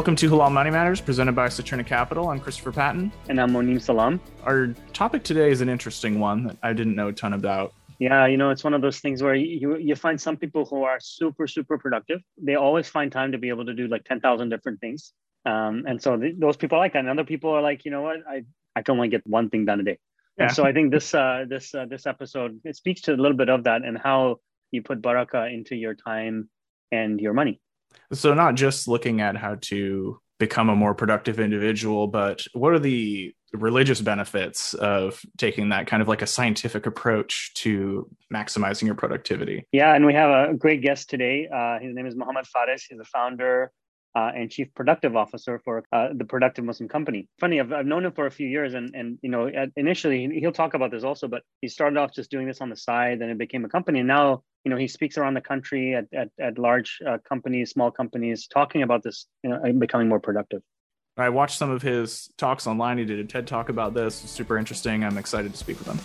Welcome to Halal Money Matters, presented by Saturna Capital. I'm Christopher Patton. And I'm Monem Salam. Our topic today is an interesting one that I didn't know a ton about. Yeah, you know, it's one of those things where you, you find some people who are super, super productive. They always find time to be able to do like 10,000 different things. Um, and so th- those people like that. And other people are like, you know what, I, I can only get one thing done a day. Yeah. And so I think this uh, this uh, this episode it speaks to a little bit of that and how you put baraka into your time and your money. So, not just looking at how to become a more productive individual, but what are the religious benefits of taking that kind of like a scientific approach to maximizing your productivity? Yeah, and we have a great guest today. Uh, his name is Muhammad Faris. He's the founder uh, and chief productive officer for uh, the Productive Muslim Company. Funny, I've, I've known him for a few years, and and you know, initially he'll talk about this also, but he started off just doing this on the side, then it became a company, and now you know he speaks around the country at at, at large uh, companies, small companies, talking about this, you know, becoming more productive. I watched some of his talks online. He did a TED talk about this. Super interesting. I'm excited to speak with him.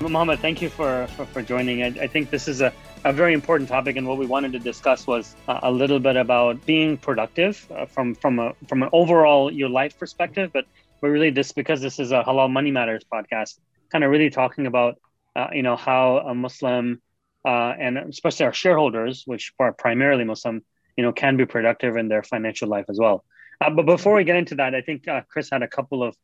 Muhammad, thank you for, for, for joining. I, I, think this is a, a very important topic, and what we wanted to discuss was uh, a little bit about being productive uh, from from a from an overall your life perspective. But we're really this because this is a halal money matters podcast, kind of really talking about uh, you know how a Muslim uh, and especially our shareholders, which are primarily Muslim, you know, can be productive in their financial life as well. Uh, but before we get into that, I think uh, Chris had a couple of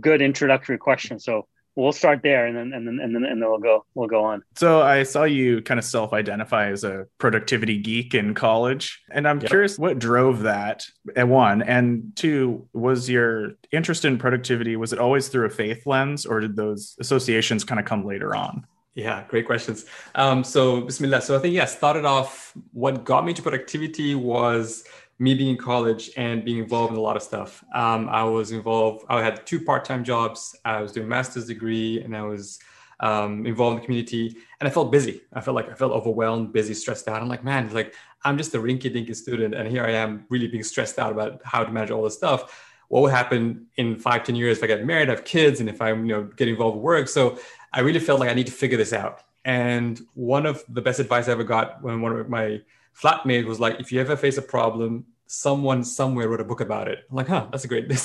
good introductory questions. So we'll start there and then and then and then and then we'll go we'll go on so i saw you kind of self-identify as a productivity geek in college and i'm yep. curious what drove that at one and two was your interest in productivity was it always through a faith lens or did those associations kind of come later on yeah, great questions. Um, so, Bismillah. So, I think, yeah, started off what got me to productivity was me being in college and being involved in a lot of stuff. Um, I was involved, I had two part time jobs. I was doing master's degree and I was um, involved in the community and I felt busy. I felt like I felt overwhelmed, busy, stressed out. I'm like, man, like I'm just a rinky dinky student and here I am really being stressed out about how to manage all this stuff. What will happen in five, 10 years if I get married, I have kids, and if I'm, you know, get involved with work? So I really felt like I need to figure this out. And one of the best advice I ever got when one of my flatmate was like, if you ever face a problem, someone somewhere wrote a book about it. I'm like, huh, that's a great.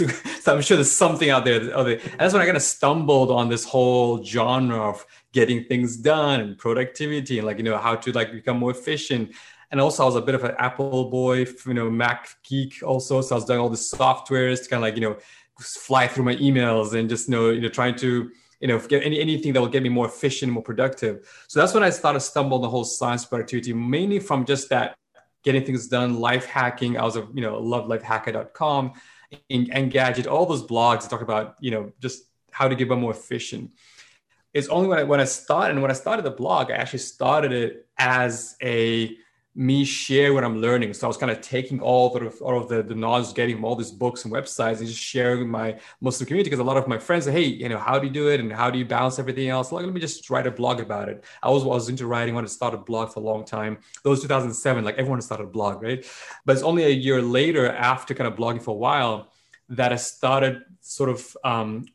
So I'm sure there's something out there. That, and that's when I kind of stumbled on this whole genre of getting things done and productivity and like you know how to like become more efficient. And also, I was a bit of an Apple boy, you know, Mac geek also. So I was doing all the softwares to kind of like you know fly through my emails and just you know you know trying to you know, get any, anything that will get me more efficient, more productive. So that's when I started stumble the whole science productivity, mainly from just that getting things done, life hacking. I was a, you know, love lifehacker.com and gadget, all those blogs talk about, you know, just how to get more efficient. It's only when I, when I started, and when I started the blog, I actually started it as a me share what I'm learning. So I was kind of taking all of all of the, the knowledge, getting from all these books and websites, and just sharing my Muslim community because a lot of my friends say, "Hey, you know, how do you do it, and how do you balance everything else?" Like, let me just write a blog about it. I was I was into writing, wanted to start a blog for a long time. Those 2007, like everyone started a blog, right? But it's only a year later, after kind of blogging for a while, that I started sort of um,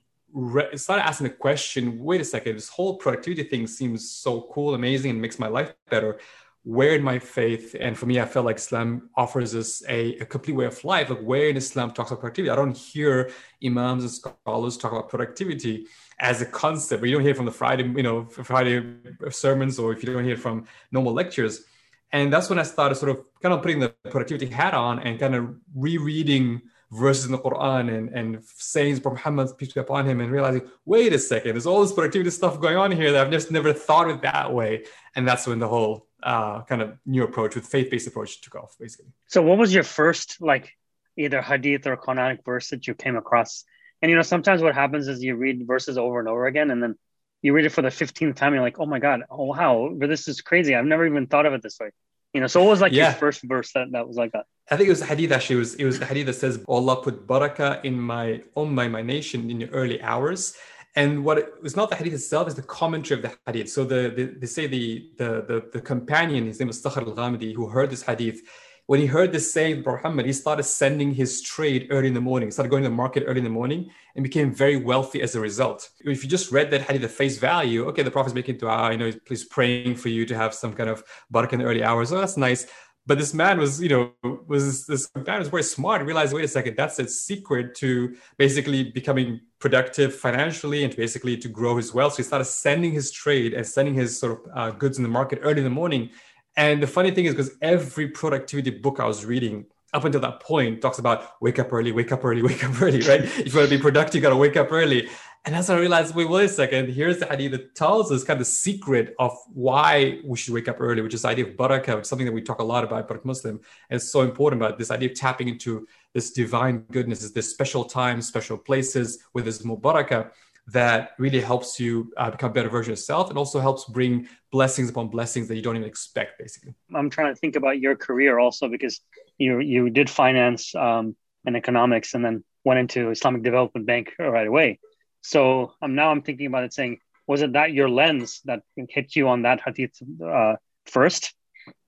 started asking the question: Wait a second, this whole productivity thing seems so cool, amazing, and makes my life better where in my faith, and for me, I felt like Islam offers us a, a, complete way of life. Like where in Islam talks about productivity. I don't hear imams and scholars talk about productivity as a concept. But you don't hear from the Friday, you know, Friday sermons, or if you don't hear from normal lectures. And that's when I started sort of kind of putting the productivity hat on and kind of rereading verses in the Quran and, and sayings from Muhammad, peace be upon him, and realizing, wait a second, there's all this productivity stuff going on here that I've just never thought of that way. And that's when the whole uh, kind of new approach with faith-based approach took off, basically. So what was your first like either hadith or Quranic verse that you came across? And you know, sometimes what happens is you read verses over and over again, and then you read it for the 15th time, you're like, oh my God, oh wow, this is crazy. I've never even thought of it this way. You know, so what was like yeah. your first verse that, that was like that? I think it was a hadith actually. It was it was the hadith that says, Allah put barakah in my ummah, my nation in the early hours. And what it, it's not the hadith itself, it's the commentary of the hadith. So the, the they say the, the the the companion, his name was Sakhr al-Ghamidi, who heard this hadith, when he heard this saying Muhammad, he started sending his trade early in the morning, he started going to the market early in the morning and became very wealthy as a result. If you just read that hadith at face value, okay, the Prophet's making dua, you know, he's praying for you to have some kind of barakah in the early hours. Oh, that's nice. But this man was, you know, was this man was very smart. Realized, wait a second, that's a secret to basically becoming productive financially and basically to grow his wealth. So he started sending his trade and sending his sort of uh, goods in the market early in the morning and the funny thing is, because every productivity book I was reading up until that point talks about wake up early, wake up early, wake up early, right? if you want to be productive, you got to wake up early. And when I realized, wait, wait a second. Here's the idea that tells us kind of the secret of why we should wake up early, which is the idea of barakah, which is something that we talk a lot about, but Muslim. And it's so important about this idea of tapping into this divine goodness, this special times, special places with this mubarakah that really helps you uh, become a better version of yourself and also helps bring blessings upon blessings that you don't even expect basically. I'm trying to think about your career also because you you did finance um, and economics and then went into islamic development bank right away. So um, now i'm thinking about it saying was it that your lens that hit you on that hadith uh, first?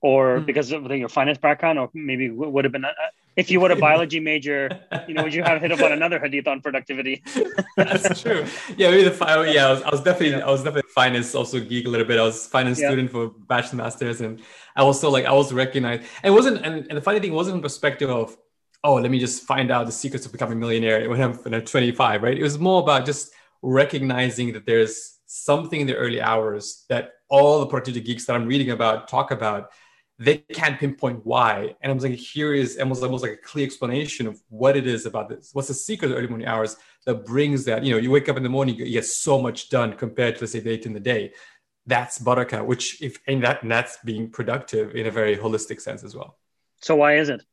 Or mm. because of your finance background or maybe would have been uh, if you were a biology major, you know, would you have hit up on another hadith on productivity? That's true. Yeah, maybe the oh, yeah, I was, I was definitely yeah. I was definitely finance also geek a little bit. I was finance yeah. student for bachelor masters, and I also like I was recognized. And it wasn't, and, and the funny thing wasn't perspective of oh, let me just find out the secrets of becoming a millionaire when I'm, when I'm 25, right? It was more about just recognizing that there's something in the early hours that all the productivity geeks that I'm reading about talk about they can't pinpoint why. And I was like, here is almost almost like a clear explanation of what it is about this. What's the secret of early morning hours that brings that? You know, you wake up in the morning, you get so much done compared to let's say late in the day. That's barakah, which if and that and that's being productive in a very holistic sense as well. So why is it?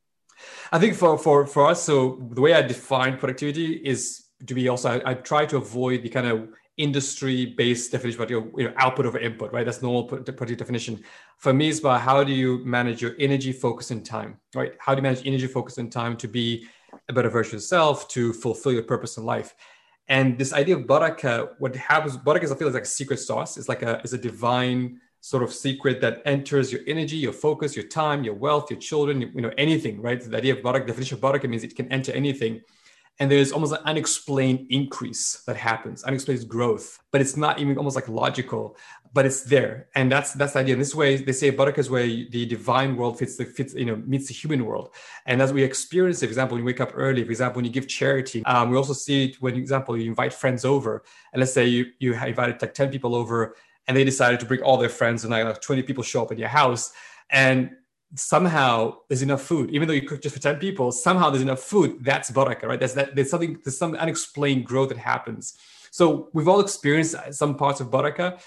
I think for for for us, so the way I define productivity is to be also I, I try to avoid the kind of industry-based definition, but your you know, output over input, right? That's normal project definition. For me, it's about how do you manage your energy, focus, and time, right? How do you manage energy, focus, and time to be a better version of yourself, to fulfill your purpose in life? And this idea of barakah, what happens, barakah is I feel is like a secret sauce. It's like a, it's a divine sort of secret that enters your energy, your focus, your time, your wealth, your children, you know, anything, right? The idea of barakah, definition of barakah means it can enter anything and there's almost an unexplained increase that happens unexplained growth but it's not even almost like logical but it's there. And that's that's the idea. In this way they say barakah is where the divine world fits the fits you know meets the human world. And as we experience it, for example when you wake up early for example when you give charity um, we also see it when example you invite friends over. And let's say you you invited like 10 people over and they decided to bring all their friends and like 20 people show up at your house. And somehow there's enough food even though you cook just for 10 people somehow there's enough food that's barakah right? There's that there's something there's some unexplained growth that happens. So we've all experienced some parts of barakah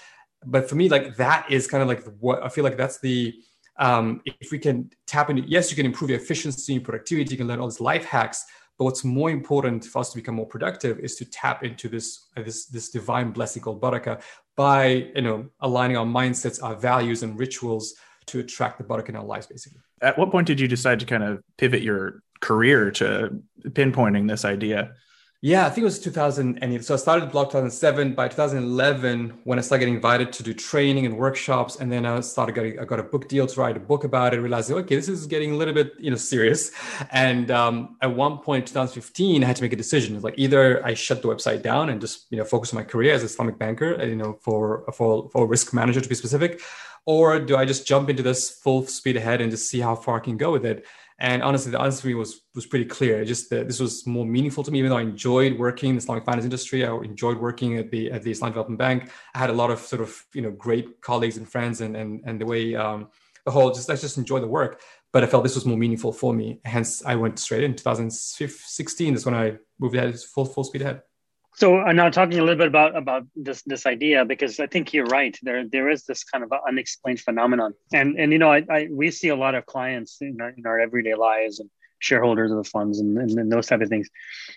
but for me like that is kind of like what i feel like that's the um, if we can tap into yes you can improve your efficiency and productivity you can learn all these life hacks but what's more important for us to become more productive is to tap into this uh, this this divine blessing called barakah by you know aligning our mindsets our values and rituals to attract the barakah in our lives, basically. At what point did you decide to kind of pivot your career to pinpointing this idea? Yeah, I think it was 2008. So I started the blog 2007. By 2011, when I started getting invited to do training and workshops, and then I started getting, I got a book deal to write a book about it. Realized, okay, this is getting a little bit, you know, serious. And um, at one point, in 2015, I had to make a decision. Like either I shut the website down and just, you know, focus on my career as an Islamic banker, you know, for for for risk manager to be specific, or do I just jump into this full speed ahead and just see how far I can go with it? And honestly, the answer to me was was pretty clear. Just that this was more meaningful to me, even though I enjoyed working in the Islamic finance industry. I enjoyed working at the at the Islamic Development Bank. I had a lot of sort of you know great colleagues and friends, and and and the way um, the whole just I just enjoy the work. But I felt this was more meaningful for me. Hence, I went straight in 2016. Is when I moved ahead full full speed ahead. So uh, now talking a little bit about about this this idea because I think you're right. There there is this kind of unexplained phenomenon, and and you know I, I we see a lot of clients in our, in our everyday lives and shareholders of the funds and, and, and, those type of things,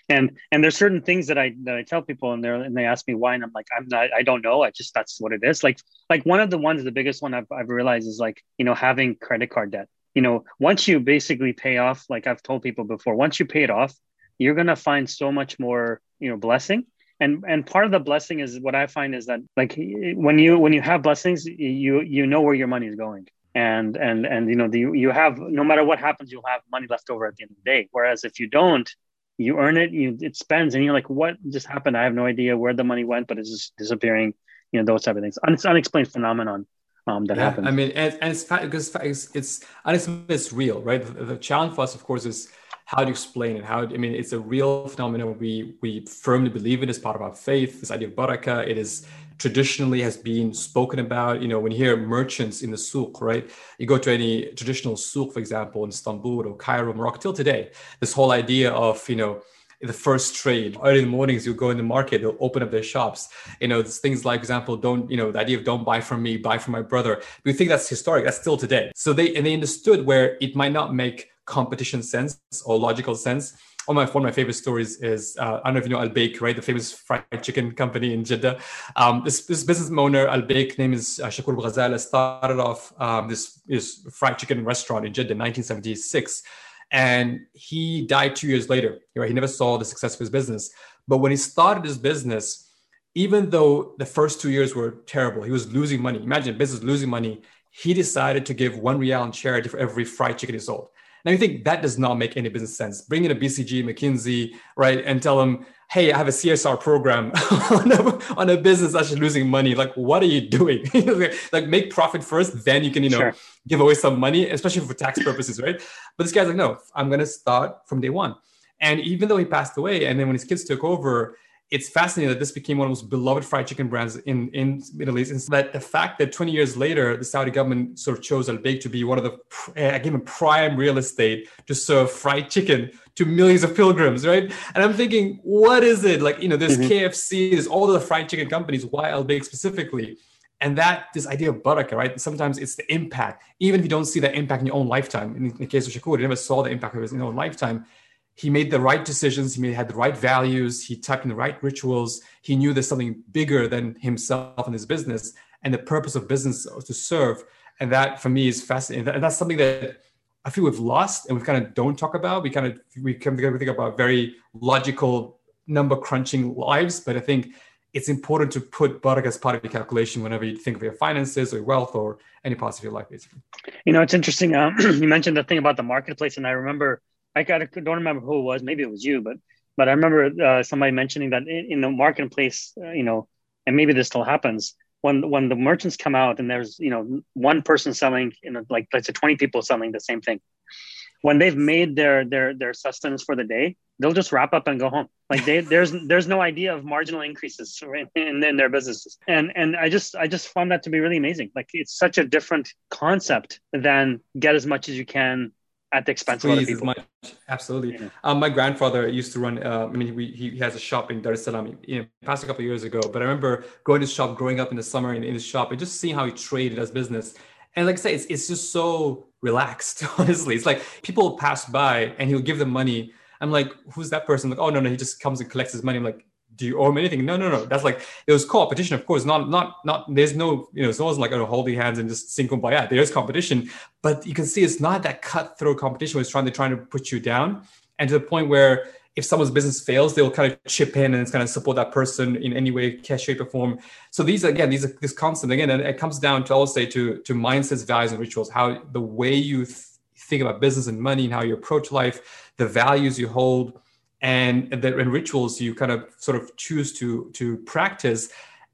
and and there's certain things that I that I tell people and they and they ask me why and I'm like I'm not I don't know I just that's what it is. Like like one of the ones the biggest one I've I've realized is like you know having credit card debt. You know once you basically pay off like I've told people before once you pay it off you're going to find so much more you know blessing. And and part of the blessing is what i find is that like when you when you have blessings you you know where your money is going. And and and you know the, you have no matter what happens you'll have money left over at the end of the day. Whereas if you don't you earn it you it spends and you're like what just happened? I have no idea where the money went but it's just disappearing you know those type of things. It's unexplained phenomenon um, that yeah, happens. I mean and, and it's because it's, it's unexplained it's real right? The, the challenge for us of course is how to explain it? How i mean it's a real phenomenon. We we firmly believe in as part of our faith this idea of baraka it is traditionally has been spoken about. You know, when you hear merchants in the souk, right? You go to any traditional souk, for example, in Istanbul or Cairo, Morocco, till today, this whole idea of, you know, the first trade. Early in the mornings you go in the market they'll open up their shops. You know things like example don't you know the idea of don't buy from me buy from my brother. We think that's historic? That's still today. So they and they understood where it might not make competition sense or logical sense one of my my favorite stories is uh, I don't know if you know Al Baik, right? The famous fried chicken company in Jeddah. Um, this, this business owner Al Baik, name is uh, Shakur Ghazala, started off um, this, this fried chicken restaurant in Jeddah in 1976, and he died two years later. Right? He never saw the success of his business, but when he started his business. Even though the first two years were terrible, he was losing money. Imagine business losing money. He decided to give one riyal in charity for every fried chicken he sold. Now you think that does not make any business sense. Bring in a BCG, McKinsey, right, and tell them, hey, I have a CSR program on, a, on a business that's losing money. Like, what are you doing? like, make profit first, then you can, you know, sure. give away some money, especially for tax purposes, right? But this guy's like, no, I'm gonna start from day one. And even though he passed away, and then when his kids took over, it's fascinating that this became one of the most beloved fried chicken brands in, in Middle East. And so that the fact that 20 years later, the Saudi government sort of chose Al Baik to be one of the, again, uh, prime real estate to serve fried chicken to millions of pilgrims, right? And I'm thinking, what is it? Like, you know, there's mm-hmm. KFC, there's all the fried chicken companies, why Al Baik specifically? And that, this idea of barakah, right? Sometimes it's the impact. Even if you don't see that impact in your own lifetime. In the case of Shakur, he never saw the impact of his own lifetime he made the right decisions. He had the right values. He typed in the right rituals. He knew there's something bigger than himself and his business and the purpose of business to serve. And that for me is fascinating. And that's something that i feel we've lost and we kind of don't talk about. We kind of we come together we think about very logical number crunching lives. But i think it's important to put barak as part of your calculation whenever you think of your finances or wealth or any parts of your life basically. You know it's interesting um, you mentioned the thing about the marketplace. And i remember I don't remember who it was. Maybe it was you, but but I remember uh, somebody mentioning that in, in the marketplace, uh, you know, and maybe this still happens when when the merchants come out and there's you know one person selling, you know, like let's say twenty people selling the same thing. When they've made their their their sustenance for the day, they'll just wrap up and go home. Like they there's there's no idea of marginal increases in, in their businesses. And and I just I just found that to be really amazing. Like it's such a different concept than get as much as you can at the expense of other people. Much, absolutely. Yeah. Um, my grandfather used to run. Uh, I mean, we, he has a shop in Dar es Salaam. You know, passed a couple of years ago, but I remember going to his shop, growing up in the summer in, in his shop, and just seeing how he traded as business. And like I say, it's it's just so relaxed. Honestly, it's like people pass by and he'll give them money. I'm like, who's that person? Like, oh no, no, he just comes and collects his money. I'm like, do you owe him anything? No, no, no. That's like it was competition, of course. Not, not, not. There's no, you know, it's not like oh, holding hands and just sing kumbaya. There's competition, but you can see it's not that cutthroat competition where it's trying to trying to put you down, and to the point where if someone's business fails, they'll kind of chip in and it's kind of support that person in any way, cash, shape, or form. So these again, these are this constant again, and it comes down to I will say to to mindsets, values, and rituals. How the way you th- think about business and money and how you approach life, the values you hold and the and rituals you kind of sort of choose to to practice.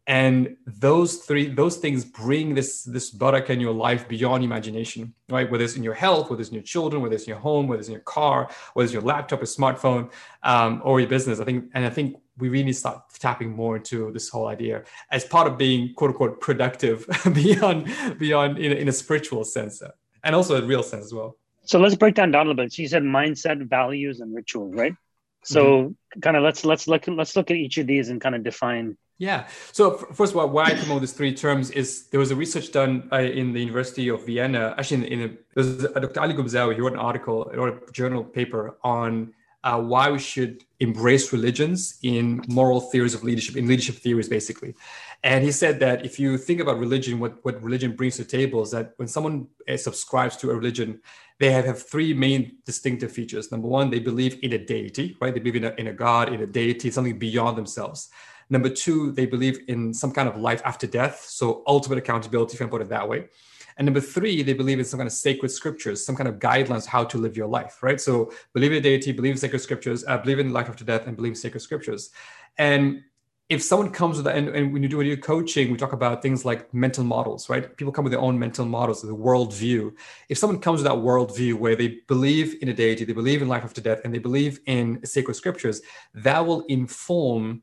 And those three those things bring this this barakah in your life beyond imagination right? Whether it's in your health whether it's in your children whether it's in your home whether it's in your car whether it's your laptop or smartphone um, or your business. I think and i think we really start tapping more into this whole idea as part of being quote unquote productive beyond beyond in a, in a spiritual sense and also a real sense as well. So let's break down down a little bit. So you said mindset values and rituals right so mm-hmm. kind of let's let's look let's look at each of these and kind of define. Yeah. So first of all, why I promote these three terms is there was a research done uh, in the University of Vienna. Actually, in, in a, there was a, Dr. Ali Gumzawi. He wrote an article, wrote a journal paper on uh, why we should embrace religions in moral theories of leadership, in leadership theories, basically. And he said that if you think about religion, what, what religion brings to the table is that when someone uh, subscribes to a religion, they have, have three main distinctive features. Number one, they believe in a deity, right? They believe in a, in a God, in a deity, something beyond themselves. Number two, they believe in some kind of life after death, so ultimate accountability, if I put it that way. And number three, they believe in some kind of sacred scriptures, some kind of guidelines how to live your life, right? So believe in a deity, believe in sacred scriptures, uh, believe in life after death, and believe in sacred scriptures. And if someone comes with that, and, and when you do when you're coaching, we talk about things like mental models, right? People come with their own mental models, the worldview. If someone comes with that worldview where they believe in a deity, they believe in life after death, and they believe in sacred scriptures, that will inform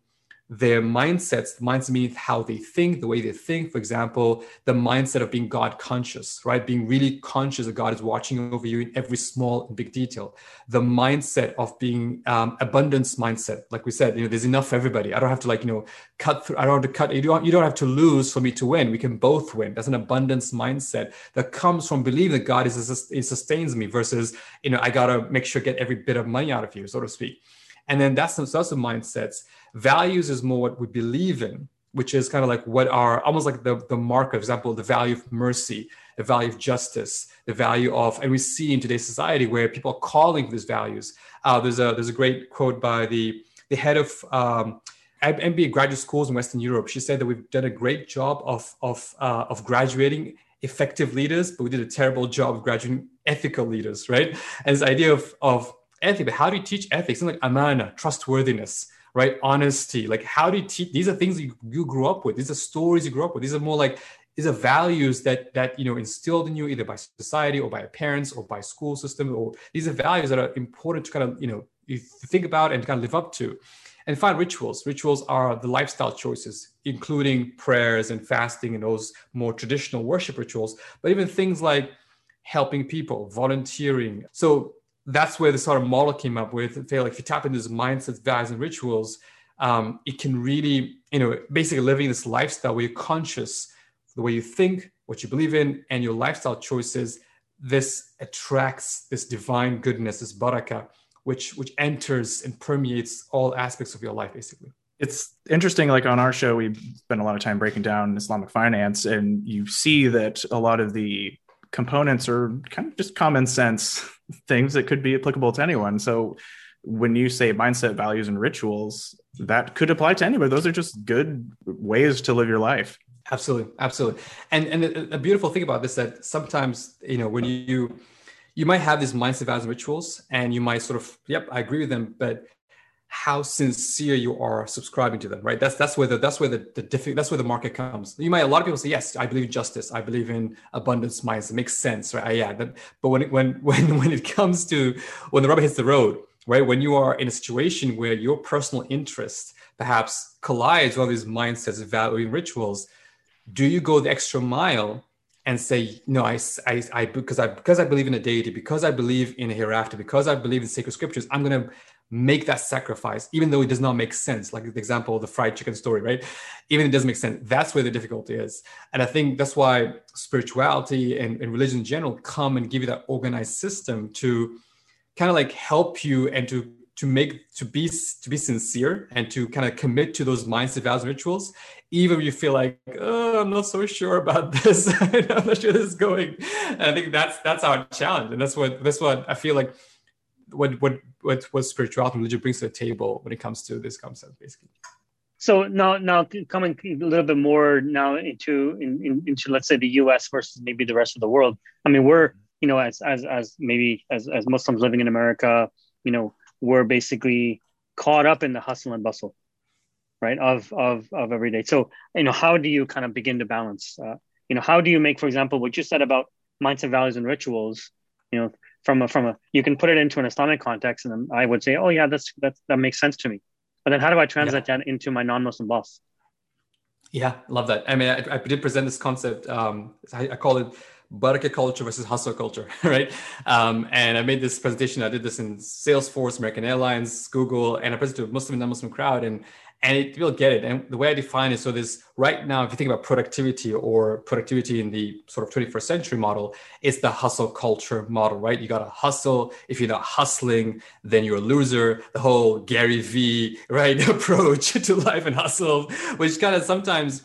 their mindsets, the mindset means how they think, the way they think. For example, the mindset of being God conscious, right? Being really conscious that God is watching over you in every small and big detail. The mindset of being um, abundance mindset, like we said, you know, there's enough for everybody. I don't have to like, you know, cut through. I don't have to cut. You don't. You don't have to lose for me to win. We can both win. That's an abundance mindset that comes from believing that God is it sustains me versus, you know, I gotta make sure get every bit of money out of you, so to speak. And then that's some that's the mindsets. Values is more what we believe in, which is kind of like what are almost like the, the mark, for example, the value of mercy, the value of justice, the value of, and we see in today's society where people are calling these values. Uh, there's a there's a great quote by the the head of um, MBA graduate schools in Western Europe. She said that we've done a great job of of uh, of graduating effective leaders, but we did a terrible job of graduating ethical leaders, right? And this idea of of ethics, but how do you teach ethics? Something like amana, trustworthiness, right? Honesty. Like how do you teach? These are things you, you grew up with. These are stories you grew up with. These are more like these are values that that you know instilled in you either by society or by parents or by school system. Or these are values that are important to kind of you know you think about and kind of live up to. And find rituals. Rituals are the lifestyle choices, including prayers and fasting and those more traditional worship rituals, but even things like helping people, volunteering. So that's where the sort of model came up with. Like if you tap into this mindsets, values, and rituals, um, it can really, you know, basically living this lifestyle where you're conscious the way you think, what you believe in, and your lifestyle choices. This attracts this divine goodness, this baraka, which which enters and permeates all aspects of your life, basically. It's interesting. Like on our show, we spend a lot of time breaking down Islamic finance, and you see that a lot of the components are kind of just common sense things that could be applicable to anyone. So when you say mindset, values, and rituals, that could apply to anybody. Those are just good ways to live your life. Absolutely, absolutely. And and a, beautiful thing about this that sometimes you know when you you might have these mindset, values, and rituals, and you might sort of yep, I agree with them, but how sincere you are subscribing to them, right? That's that's where the that's where the, the diffi- that's where the market comes. You might a lot of people say, yes, I believe in justice, I believe in abundance minds. It makes sense, right? I, Yeah, that, but when it, when when when it comes to when the rubber hits the road, right? When you are in a situation where your personal interest perhaps collides with these mindsets, valuing rituals, do you go the extra mile and say no I, I, I because i because i believe in a deity because i believe in a hereafter because i believe in sacred scriptures i'm going to make that sacrifice, even though it does not make sense. Like the example of the fried chicken story, right? Even it doesn't make sense. That's where the difficulty is. And I think that's why spirituality and, and religion in general come and give you that organized system to kind of like help you and to to make to be to be sincere and to kind of commit to those mindset vows and rituals even if you feel like oh i'm not so sure about this i'm not sure this is going and i think that's that's our challenge and that's what that's what i feel like what what what what spirituality and religion brings to the table when it comes to this concept, basically. So now now coming a little bit more now into in, in, into let's say the U.S. versus maybe the rest of the world. I mean, we're you know as as as maybe as as Muslims living in America, you know, we're basically caught up in the hustle and bustle, right? Of of of every day. So you know, how do you kind of begin to balance? Uh, you know, how do you make, for example, what you said about mindset, values, and rituals? You know, from a from a you can put it into an Islamic context, and I would say, oh yeah, that's that that makes sense to me. But then how do I translate yeah. that into my non-Muslim boss? Yeah, love that. I mean, I, I did present this concept. Um, I, I call it baraka culture versus hustle culture, right? Um, and I made this presentation. I did this in Salesforce, American Airlines, Google, and I presented to a Muslim and non-Muslim crowd. And and it will get it. And the way I define it, so this right now, if you think about productivity or productivity in the sort of 21st century model, it's the hustle culture model, right? You got to hustle. If you're not hustling, then you're a loser. The whole Gary V right approach to life and hustle, which kind of sometimes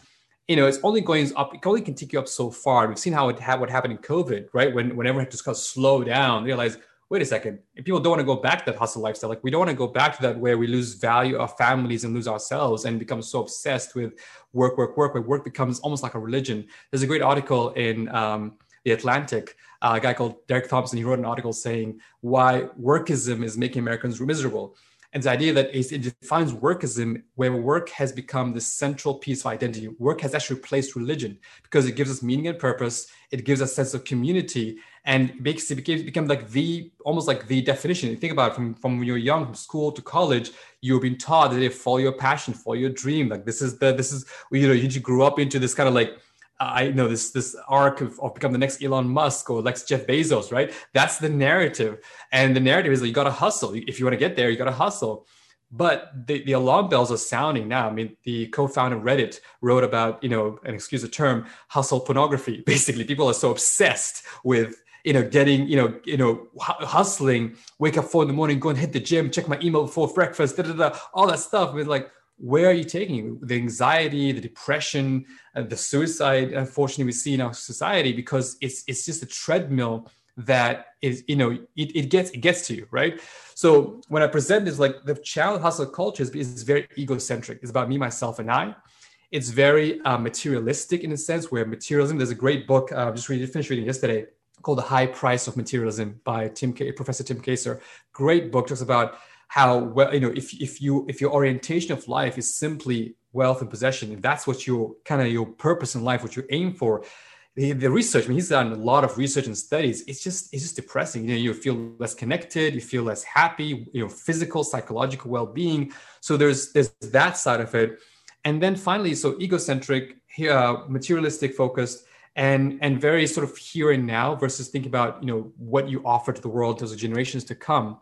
you know, it's only going up. It can only can take you up so far. We've seen how it had what happened in COVID, right? When whenever it just kind of slow down, realize wait a second, if people don't want to go back to that hustle lifestyle, like we don't want to go back to that where we lose value of families and lose ourselves and become so obsessed with work, work, work, where work becomes almost like a religion. There's a great article in um, The Atlantic, uh, a guy called Derek Thompson, he wrote an article saying why workism is making Americans miserable. And the idea that it defines workism where work has become the central piece of identity. Work has actually replaced religion because it gives us meaning and purpose. It gives us a sense of community and makes it become like the almost like the definition. You think about it from, from when you're young, from school to college, you've been taught that you follow your passion, follow your dream. Like this is the this is you know you grew up into this kind of like I know this this arc of, of become the next Elon Musk or next Jeff Bezos, right? That's the narrative, and the narrative is that you got to hustle. If you want to get there, you got to hustle. But the, the alarm bells are sounding now. I mean, the co-founder of Reddit wrote about, you know, and excuse the term, hustle pornography. Basically, people are so obsessed with you know, getting, you know, you know, hustling, wake up four in the morning, go and hit the gym, check my email before breakfast, da, da, da, all that stuff. With like, where are you taking the anxiety, the depression, uh, the suicide? Unfortunately, we see in our society because it's it's just a treadmill that is, you know, it, it gets it gets to you, right? So when I present this, like the child hustle culture is, is very egocentric. It's about me, myself, and I. It's very uh, materialistic in a sense, where materialism. There's a great book. i uh, just read, finished reading yesterday called The High Price of Materialism by Tim K- Professor Tim Kasser. Great book, talks about how well you know if if you if your orientation of life is simply wealth and possession, if that's what your kind of your purpose in life, what you aim for. The, the research, I mean, he's done a lot of research and studies. It's just, it's just depressing. You know, you feel less connected, you feel less happy, you know, physical, psychological well-being. So there's, there's that side of it. And then finally, so egocentric, uh, materialistic focused, and and very sort of here and now versus think about you know what you offer to the world to the generations to come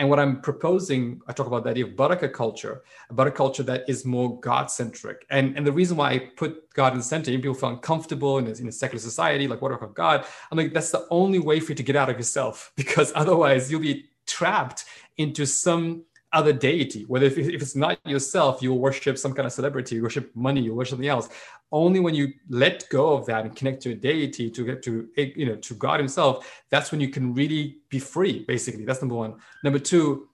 and what i'm proposing i talk about the idea of baraka culture a baraka culture that is more god-centric. And and the reason why i put god in the center people feel uncomfortable in a, in a secular society like what about god? I'm like that's the only way for you to get out of yourself because otherwise you'll be trapped into some other deity. Whether if, it's not yourself, you worship some kind of celebrity, you worship money, you worship something else. Only when you let go of that and connect to a deity, to get to you know to God Himself, that's when you can really be free. Basically, that's number one. Number two,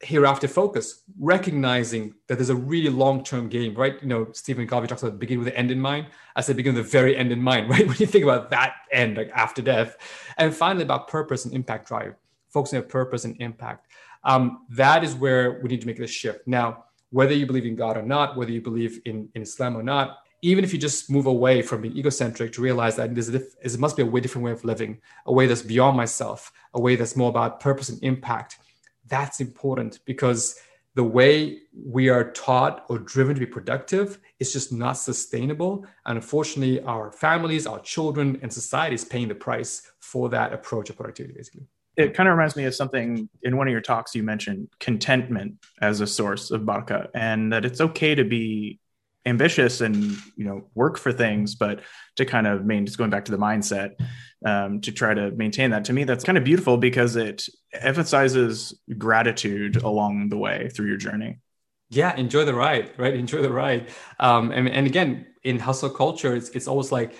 hereafter focus, recognizing that there's a really long-term game, right? You know, Stephen Covey talks about beginning with the end in mind. I said begin with the very end in mind, right? When you think about that end, like after death. And finally, about purpose and impact drive, focusing on purpose and impact. Um, that is where we need to make this shift. Now, whether you believe in God or not, whether you believe in, in Islam or not, even if you just move away from being egocentric to realize that there's a it must be a way different way of living, a way that's beyond myself, a way that's more about purpose and impact, that's important because the way we are taught or driven to be productive is just not sustainable. And unfortunately, our families, our children, and society is paying the price for that approach of productivity, basically it kind of reminds me of something in one of your talks you mentioned contentment as a source of baraka and that it's okay to be ambitious and you know work for things but to kind of main just going back to the mindset um, to try to maintain that to me that's kind of beautiful because it emphasizes gratitude along the way through your journey. Yeah enjoy the ride right? Enjoy the ride. Um, and, and again in hustle culture it's, it's always like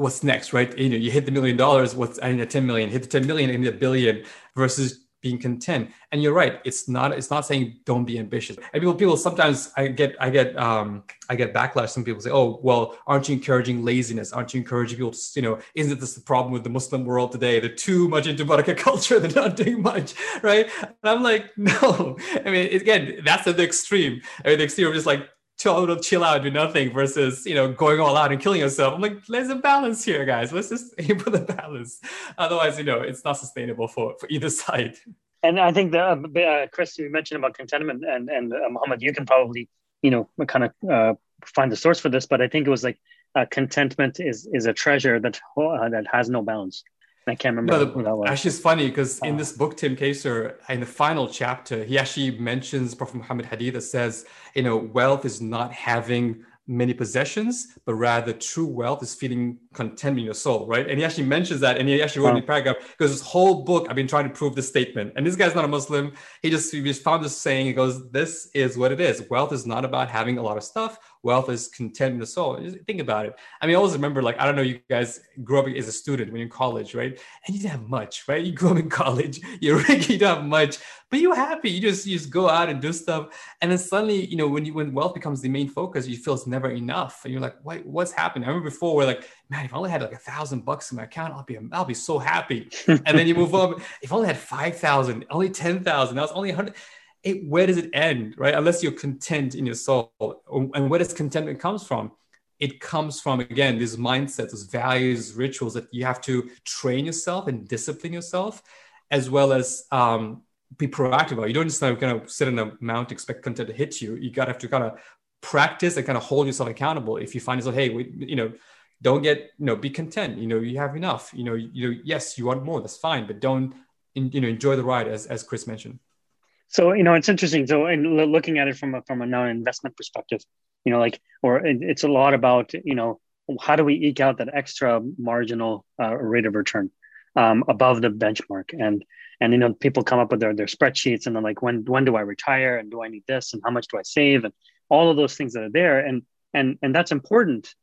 what's next, right? You know, you hit the million dollars, what's I a 10 million, hit the 10 million, I need a billion versus being content. And you're right. It's not, it's not saying don't be ambitious. And people, people sometimes I get, I get, um, I get backlash. Some people say, oh, well, aren't you encouraging laziness? Aren't you encouraging people to, you know, isn't this the problem with the Muslim world today? They're too much into baraka culture. They're not doing much, right? And I'm like, no. I mean, again, that's at the extreme. I mean, the extreme just like total chill out, do nothing versus you know going all out and killing yourself. I'm like, there's a balance here, guys. Let's just aim for the balance. Otherwise, you know, it's not sustainable for for either side. And I think the uh, uh, Chris, you mentioned about contentment, and and uh, Muhammad, you can probably you know kind of uh, find the source for this, but I think it was like uh, contentment is is a treasure that uh, that has no bounds. I can't remember no, the, that was. Actually, it's funny because in uh. this book, Tim Kasser, in the final chapter, he actually mentions Prophet Muhammad hadith that says, you know, wealth is not having many possessions, but rather true wealth is feeling contentment in your soul, right? And he actually mentions that, and he actually wrote in a paragraph because this whole book I've been trying to prove this statement. And this guy's not a Muslim. He just he just found this saying. He goes, "This is what it is. Wealth is not about having a lot of stuff. Wealth is content in the soul. Just think about it. I mean, I always remember, like, I don't know, you guys grew up as a student when you're in college, right? And you didn't have much, right? You grew up in college, you're you don't have much, but you're happy. You just you just go out and do stuff. And then suddenly, you know, when you when wealth becomes the main focus, you feel it's never enough. And you're like, wait, what's happening? I remember before we're like, man, if I only had like a thousand bucks in my account, I'll be I'll be so happy. and then you move up, if I only had five thousand, only ten thousand, that was only a hundred it, where does it end, right? Unless you're content in your soul. And where does contentment comes from? It comes from, again, these mindsets, those values, rituals that you have to train yourself and discipline yourself, as well as um, be proactive. You don't just kind of sit in a mount, expect content to hit you. You got to have to kind of practice and kind of hold yourself accountable. If you find yourself, hey, we, you know, don't get, you know, be content. You know, you have enough. You know, you know, yes, you want more. That's fine, but don't, you know, enjoy the ride, as as Chris mentioned. So you know, it's interesting. So, and looking at it from a from a non-investment perspective, you know, like, or it's a lot about you know, how do we eke out that extra marginal uh, rate of return um, above the benchmark? And and you know, people come up with their their spreadsheets, and they're like, when when do I retire? And do I need this? And how much do I save? And all of those things that are there, and and and that's important.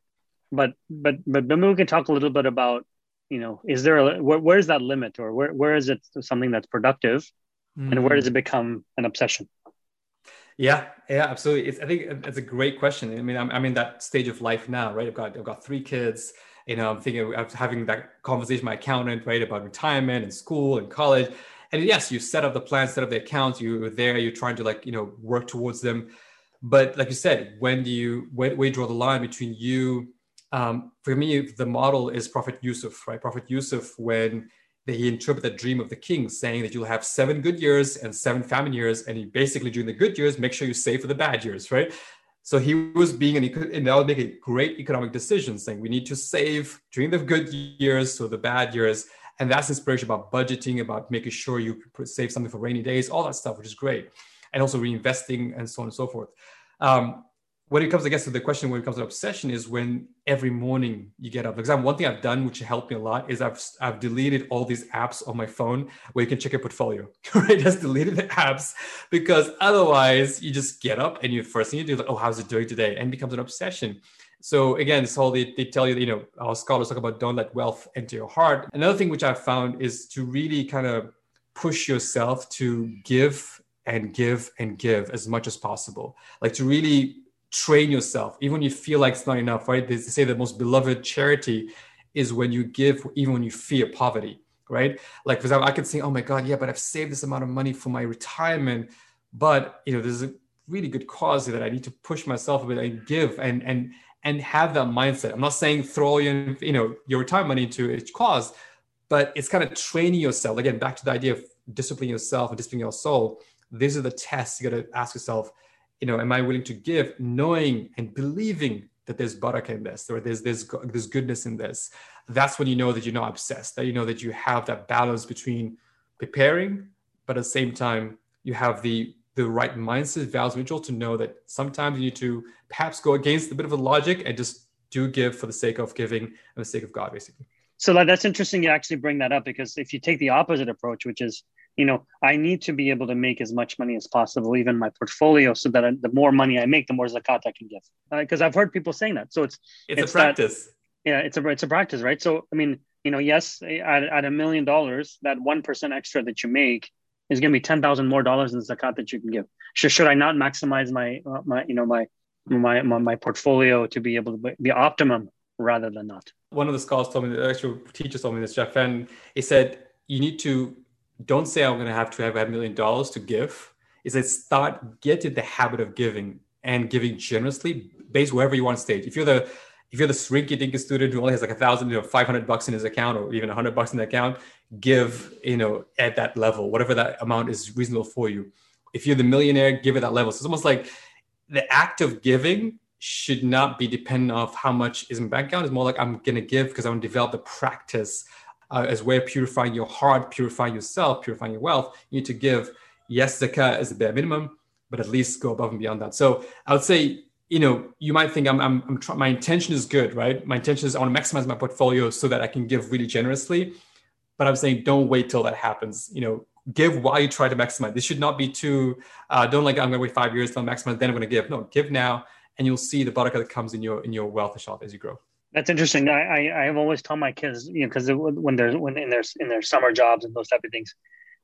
But but but maybe we can talk a little bit about you know, is there a where, where's that limit, or where where is it something that's productive? Mm. and where does it become an obsession? Yeah yeah absolutely. It's, i think it's a great question. I mean I'm, I'm in that stage of life now right? I've got i've got three kids. You know i'm thinking of having that conversation with my accountant right about retirement and school and college. And yes you set up the plan set up the accounts. You're there. You're trying to like you know work towards them. But like you said when do you when, where you draw the line between you um, for me the model is prophet yusuf right? Prophet yusuf when he interpreted the dream of the king, saying that you'll have seven good years and seven famine years, and he basically during the good years make sure you save for the bad years, right? So he was being an and that make a great economic decision, saying we need to save during the good years, so the bad years, and that's inspiration about budgeting, about making sure you save something for rainy days, all that stuff, which is great, and also reinvesting and so on and so forth. Um, when it comes, I guess, to the question when it comes to obsession is when every morning you get up. For example, one thing I've done which helped me a lot is I've I've deleted all these apps on my phone where you can check your portfolio. Right, just deleted the apps because otherwise you just get up and you first thing you do is like, oh, how's it doing today, and becomes an obsession. So again, this whole they, they tell you, you know, our scholars talk about don't let wealth enter your heart. Another thing which I've found is to really kind of push yourself to give and give and give as much as possible. Like to really train yourself, even when you feel like it's not enough, right? They say the most beloved charity is when you give, even when you fear poverty, right? Like, for example, I could say, oh my God, yeah, but I've saved this amount of money for my retirement. But, you know, there's a really good cause that I need to push myself a bit and give and, and, and have that mindset. I'm not saying throw your, you know, your retirement money into each cause, but it's kind of training yourself. Again, back to the idea of disciplining yourself and disciplining your soul. These are the tests you got to ask yourself you know, am I willing to give, knowing and believing that there's barakah in this, or there's there's there's goodness in this? That's when you know that you're not obsessed. That you know that you have that balance between preparing, but at the same time you have the the right mindset, values, ritual to know that sometimes you need to perhaps go against a bit of a logic and just do give for the sake of giving and the sake of God, basically. So that's interesting. You actually bring that up because if you take the opposite approach, which is you know i need to be able to make as much money as possible even my portfolio so that I, the more money i make the more zakat i can give. Because uh, i've heard people saying that. So it's it's, it's a practice. That, yeah it's a it's a practice right? So i mean you know yes at, at a million dollars that 1% extra that you make is going to be 10,000 more dollars in zakat that you can give. Should, should i not maximize my uh, my you know my, my my my portfolio to be able to be optimum rather than not? One of the scholars told me the actual teacher told me this jeff and he said you need to don't say I'm going to have to have a million dollars to give. Is that start get in the habit of giving and giving generously based wherever you want to stage. If you're the if you're the rinky dinky student who only has like a thousand, you know, 500 bucks in his account or even a hundred bucks in the account, give, you know, at that level, whatever that amount is reasonable for you. If you're the millionaire, give it that level. So it's almost like the act of giving should not be dependent of how much is in bank account. It's more like I'm to give because I want to develop the practice uh, as way of purifying your heart, purifying yourself, purifying your wealth, you need to give, yes, zakah is the bare minimum, but at least go above and beyond that. So I would say, you know, you might think I'm, I'm, I'm my intention is good, right? My intention is I want to maximize my portfolio so that I can give really generously. But I'm saying don't wait till that happens. You know, give while you try to maximize. This should not be too, uh, don't like, I'm going to wait five years till I maximize, then I'm going to give. No, give now and you'll see the barakah that comes in your in your wealth inshallah as you grow. That's interesting. I, I, I have always told my kids, you know, because when they're when in their in their summer jobs and those type of things,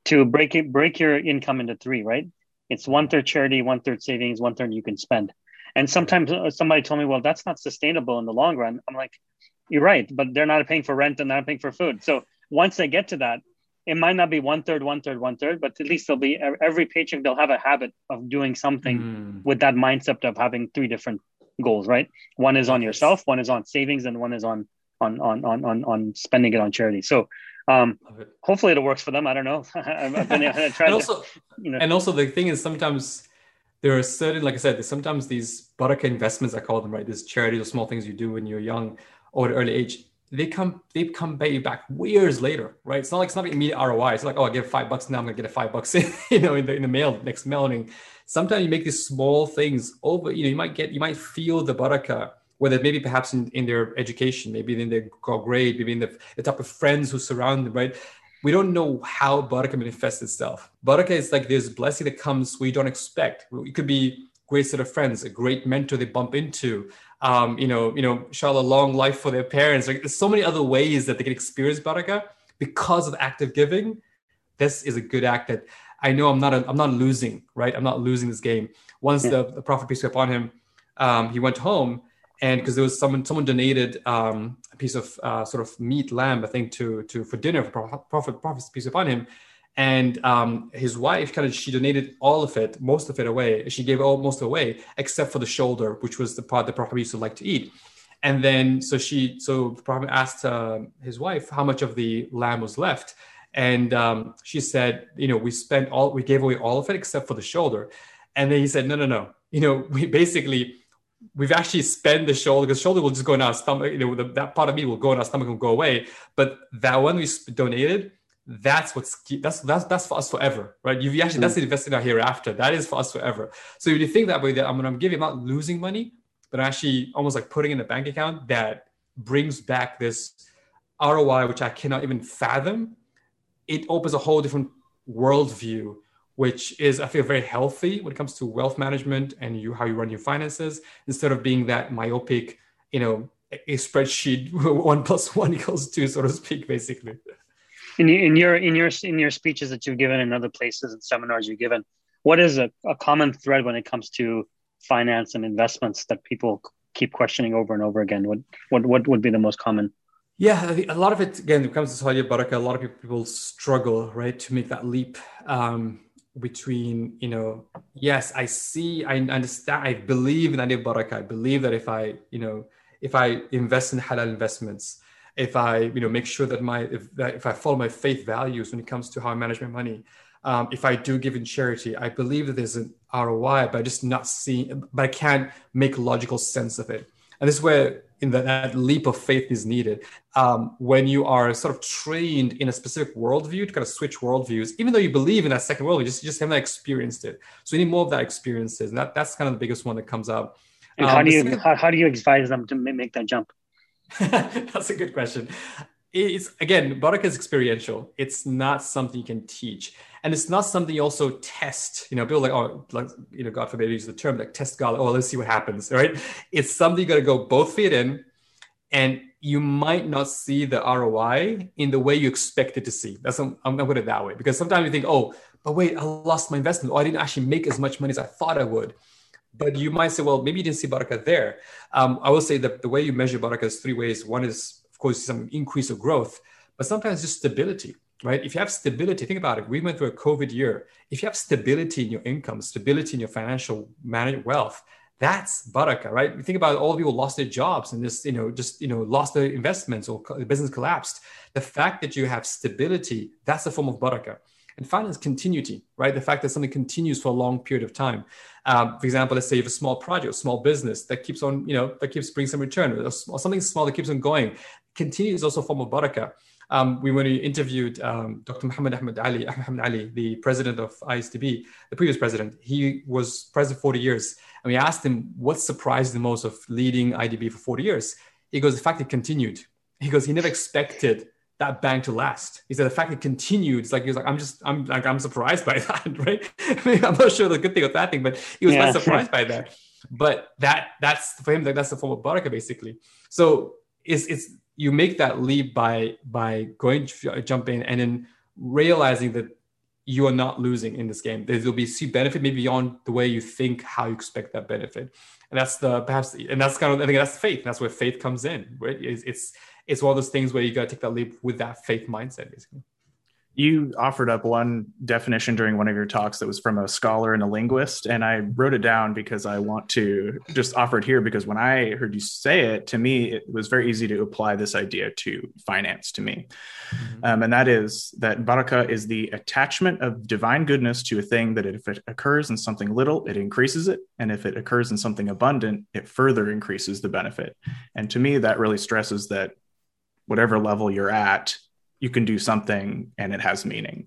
to break it break your income into three. Right? It's one third charity, one third savings, one third you can spend. And sometimes uh, somebody told me, well, that's not sustainable in the long run. I'm like, you're right, but they're not paying for rent and not paying for food. So once they get to that, it might not be one third, one third, one third, but at least they'll be every paycheck they'll have a habit of doing something mm. with that mindset of having three different goals, right? One is on yourself, one is on savings, and one is on on on on on, on spending it on charity. So um it. hopefully it works for them. I don't know. I've been and also, to, you know. and also the thing is sometimes there are certain, like I said, sometimes these barakah investments, I call them, right? These charities or small things you do when you're young or at early age, they come they come pay you back years later, right? It's not like it's not immediate ROI. It's like, oh, I give five bucks now, I'm gonna get a five bucks in, you know, in the in the mail next mailing. Sometimes you make these small things over, you know, you might get you might feel the barakah, whether maybe perhaps in, in their education, maybe in their grade, maybe in the, the type of friends who surround them, right? We don't know how barakah manifests itself. Barakah is like this blessing that comes we don't expect. It could be great set of friends, a great mentor they bump into, um, you know, you know, inshallah, long life for their parents. Like there's so many other ways that they can experience barakah because of active giving. This is a good act that I know I'm not a, I'm not losing, right? I'm not losing this game. Once yeah. the, the Prophet peace be upon him, um, he went home and because there was someone someone donated um, a piece of uh, sort of meat lamb, I think, to to for dinner for Prophet Prophet peace be upon him and um, his wife kind of she donated all of it most of it away she gave all most away except for the shoulder which was the part the prophet used to like to eat and then so she so the prophet asked uh, his wife how much of the lamb was left and um, she said you know we spent all we gave away all of it except for the shoulder and then he said no no no you know we basically we've actually spent the shoulder because shoulder will just go in our stomach you know the, that part of me will go in our stomach and go away but that one we donated that's what's. That's that's that's for us forever, right? You've actually that's mm. investing in our hereafter. That is for us forever. So if you think that way, that I'm give you, I'm not losing money, but I'm actually almost like putting in a bank account that brings back this ROI, which I cannot even fathom. It opens a whole different worldview, which is I feel very healthy when it comes to wealth management and you how you run your finances, instead of being that myopic, you know, a spreadsheet one plus one equals two, so to speak, basically. In, in your in your in your speeches that you've given in other places and seminars you've given what is a, a common thread when it comes to finance and investments that people keep questioning over and over again? What what what would be the most common yeah a lot of it again it comes to Saudi Barakah a lot of people, struggle right to make that leap um, between you know yes i see i understand i believe in Adi Barakah i believe that if i you know if i invest in halal investments if I, you know, make sure that my if if I follow my faith values when it comes to how I manage my money, um, if I do give in charity, I believe that there's an ROI, but I just not seeing, but I can't make logical sense of it. And this is where in the, that leap of faith is needed. Um, when you are sort of trained in a specific worldview to kind of switch worldviews, even though you believe in that second worldview, just you just haven't experienced it. So you need more of that experiences, and that that's kind of the biggest one that comes up. And um, how do you second, how, how do you advise them to make that jump? That's a good question. It's again, Barakah is experiential. It's not something you can teach. And it's not something you also test. You know, people like, oh, like, you know, God forbid use the term like test God. Oh, let's see what happens. Right? It's something you gotta go both feet in, and you might not see the ROI in the way you expected to see. That's I'm, I'm gonna put it that way. Because sometimes you think, oh, but wait, I lost my investment. Oh, I didn't actually make as much money as I thought I would but you might say, well, maybe you didn't see barakah there. Um, I will say that the way you measure barakah is three ways. One is, of course, some increase of growth, but sometimes just stability, right? If you have stability, think about it. We went through a COVID year. If you have stability in your income, stability in your financial managed wealth, that's baraka, right? We think about all the people lost their jobs and just, you know, just, you know, lost their investments or the business collapsed. The fact that you have stability, that's a form of baraka. And finance continuity, right? The fact that something continues for a long period of time. Um, for example, let's say you have a small project, small business that keeps on, you know, that keeps bringing some return, or, something small that keeps on going. Continue is also a form of barakah. Um, we when we interviewed um, Dr. Muhammad Ahmed Ali, Ahmed Ali, the president of ISDB, the previous president, he was president 40 years, and we asked him what surprised the most of leading IDB for 40 years. He goes, the fact it continued. He goes, he never expected that bank to last. He said the fact it continued, it's like he was like, I'm just I'm like I'm surprised by that, right? I'm not sure the good thing or bad thing, but he was yeah. surprised by that. but that that's for him like, that's the form of baraka basically so it's it's you make that leap by by going jump in and then realizing that you are not losing in this game. There will be see benefit maybe beyond the way you think how you expect that benefit, and that's the perhaps and that's kind of I think that's faith. That's where faith comes in. Right? It's it's, it's one of those things where you got to take that leap with that faith mindset, basically you offered up one definition during one of your talks that was from a scholar and a linguist and i wrote it down because i want to just offer it here because when i heard you say it to me it was very easy to apply this idea to finance to me mm-hmm. um, and that is that baraka is the attachment of divine goodness to a thing that if it occurs in something little it increases it and if it occurs in something abundant it further increases the benefit and to me that really stresses that whatever level you're at you can do something and it has meaning.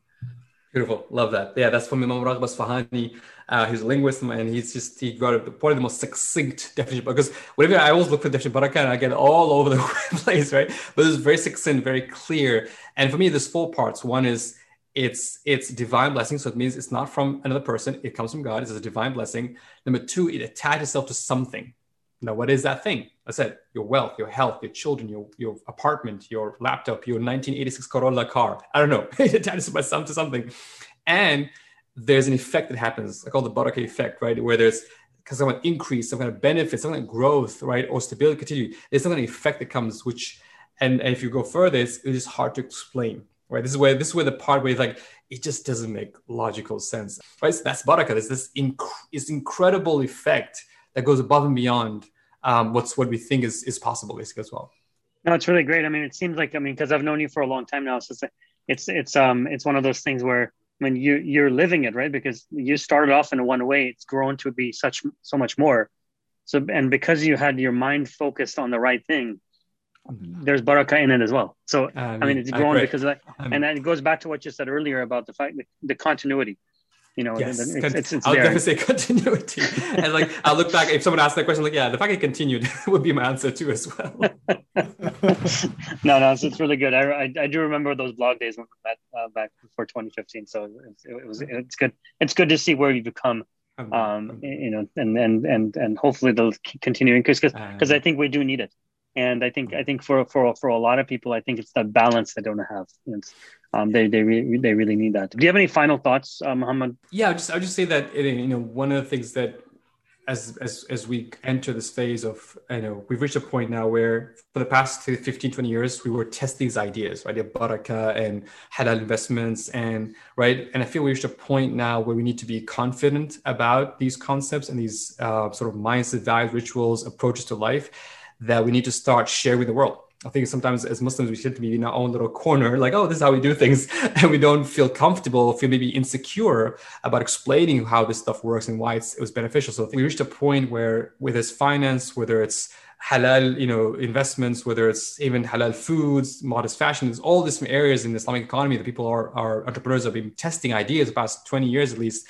Beautiful. Love that. Yeah, that's from Imam Raghib Asfahani. Uh, he's a linguist and he's just, he got probably the most succinct definition because whatever I always look for definition baraka and I get all over the place, right? But it's very succinct, very clear. And for me, there's four parts. One is it's it's divine blessing. So it means it's not from another person. It comes from God. It's a divine blessing. Number two, it attaches itself to something. Now, what is that thing? I said your wealth, your health, your children, your, your apartment, your laptop, your 1986 Corolla car. I don't know. it attaches myself to something. And there's an effect that happens, I call the baraka effect, right? Where there's some kind of increase, some kind of benefit, some kind of growth, right? Or stability continue. There's some kind of effect that comes, which, and, and if you go further, it's, it is hard to explain, right? This is where, this is where the part where it's like, it just doesn't make logical sense, right? So that's baraka. There's this inc- this incredible effect that goes above and beyond um, what's what we think is is possible basically as well. No, it's really great. I mean, it seems like I mean because I've known you for a long time now, so it's it's it's um it's one of those things where I mean you you're living it right because you started off in one way, it's grown to be such so much more. So and because you had your mind focused on the right thing, there's baraka in it as well. So I mean, it's grown because of that, and then it goes back to what you said earlier about the fact the continuity you know, yes. it's, it's, it's I'll definitely say continuity. and like, I look back, if someone asked that question, like, yeah, the fact it continued would be my answer too, as well. no, no, it's, it's really good. I, I, I, do remember those blog days when we met uh, back before 2015. So it, it, was, it's good. It's good to see where you've become, um, you know, and, and, and, and hopefully they'll continue because, because I think we do need it and I think I think for for for a lot of people, I think it's that balance they don't have. Um, they they re- they really need that. Do you have any final thoughts, uh, Muhammad? Yeah, I'll just I'll just say that you know one of the things that as as as we enter this phase of you know we've reached a point now where for the past 15 20 years we were testing these ideas right the baraka and halal investments and right and i feel we reached a point now where we need to be confident about these concepts and these uh, sort of mindset values rituals approaches to life that we need to start sharing with the world. I think sometimes as Muslims, we tend to be in our own little corner, like, oh, this is how we do things. And we don't feel comfortable, feel maybe insecure about explaining how this stuff works and why it was beneficial. So we reached a point where, whether it's finance, whether it's halal, you know, investments, whether it's even halal foods, modest fashion, there's all different areas in the Islamic economy that people are, are entrepreneurs have been testing ideas the past 20 years at least.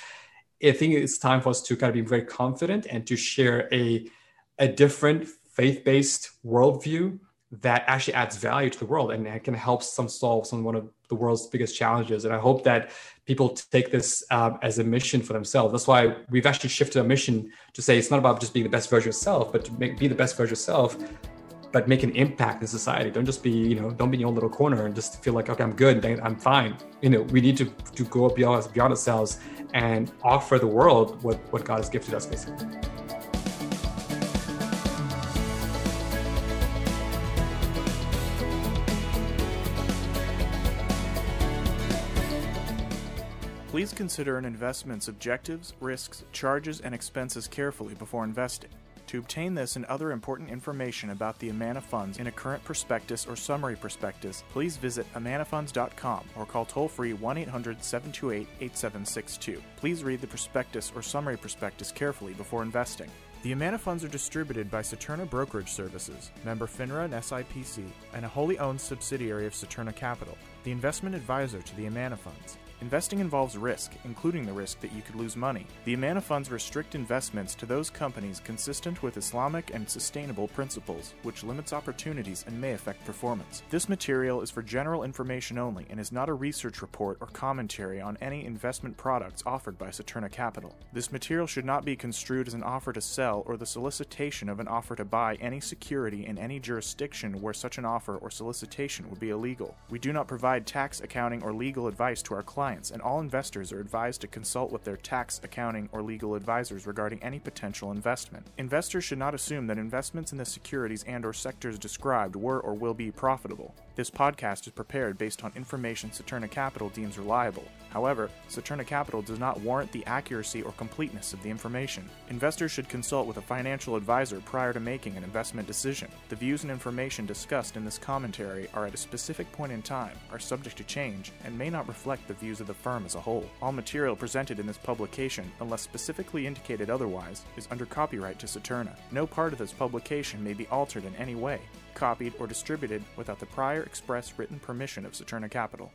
I think it's time for us to kind of be very confident and to share a, a different faith-based worldview that actually adds value to the world and can help some solve some one of the world's biggest challenges. And I hope that people take this um, as a mission for themselves. That's why we've actually shifted our mission to say it's not about just being the best version of yourself, but to make, be the best version of yourself, but make an impact in society. Don't just be, you know, don't be in your own little corner and just feel like, okay, I'm good, I'm fine. You know, we need to, to go beyond, beyond ourselves and offer the world what, what God has gifted us, basically. Please consider an investment's objectives, risks, charges, and expenses carefully before investing. To obtain this and other important information about the Amana funds in a current prospectus or summary prospectus, please visit amanafunds.com or call toll free 1 800 728 8762. Please read the prospectus or summary prospectus carefully before investing. The Amana funds are distributed by Saturna Brokerage Services, member FINRA and SIPC, and a wholly owned subsidiary of Saturna Capital, the investment advisor to the Amana funds. Investing involves risk, including the risk that you could lose money. The Amana funds restrict investments to those companies consistent with Islamic and sustainable principles, which limits opportunities and may affect performance. This material is for general information only and is not a research report or commentary on any investment products offered by Saturna Capital. This material should not be construed as an offer to sell or the solicitation of an offer to buy any security in any jurisdiction where such an offer or solicitation would be illegal. We do not provide tax, accounting, or legal advice to our clients, and all investors are advised to consult with their tax, accounting, or legal advisors regarding any potential investment. Investors should not assume that investments in the securities and or sectors described were or will be profitable. This podcast is prepared based on information Saturna Capital deems reliable. However, Saturna Capital does not warrant the accuracy or completeness of the information. Investors should consult with a financial advisor prior to making an investment decision. The views and information discussed in this commentary are at a specific point in time, are subject to change, and may not reflect the views of the firm as a whole. All material presented in this publication, unless specifically indicated otherwise, is under copyright to Saturna. No part of this publication may be altered in any way, copied, or distributed without the prior express written permission of Saturna Capital.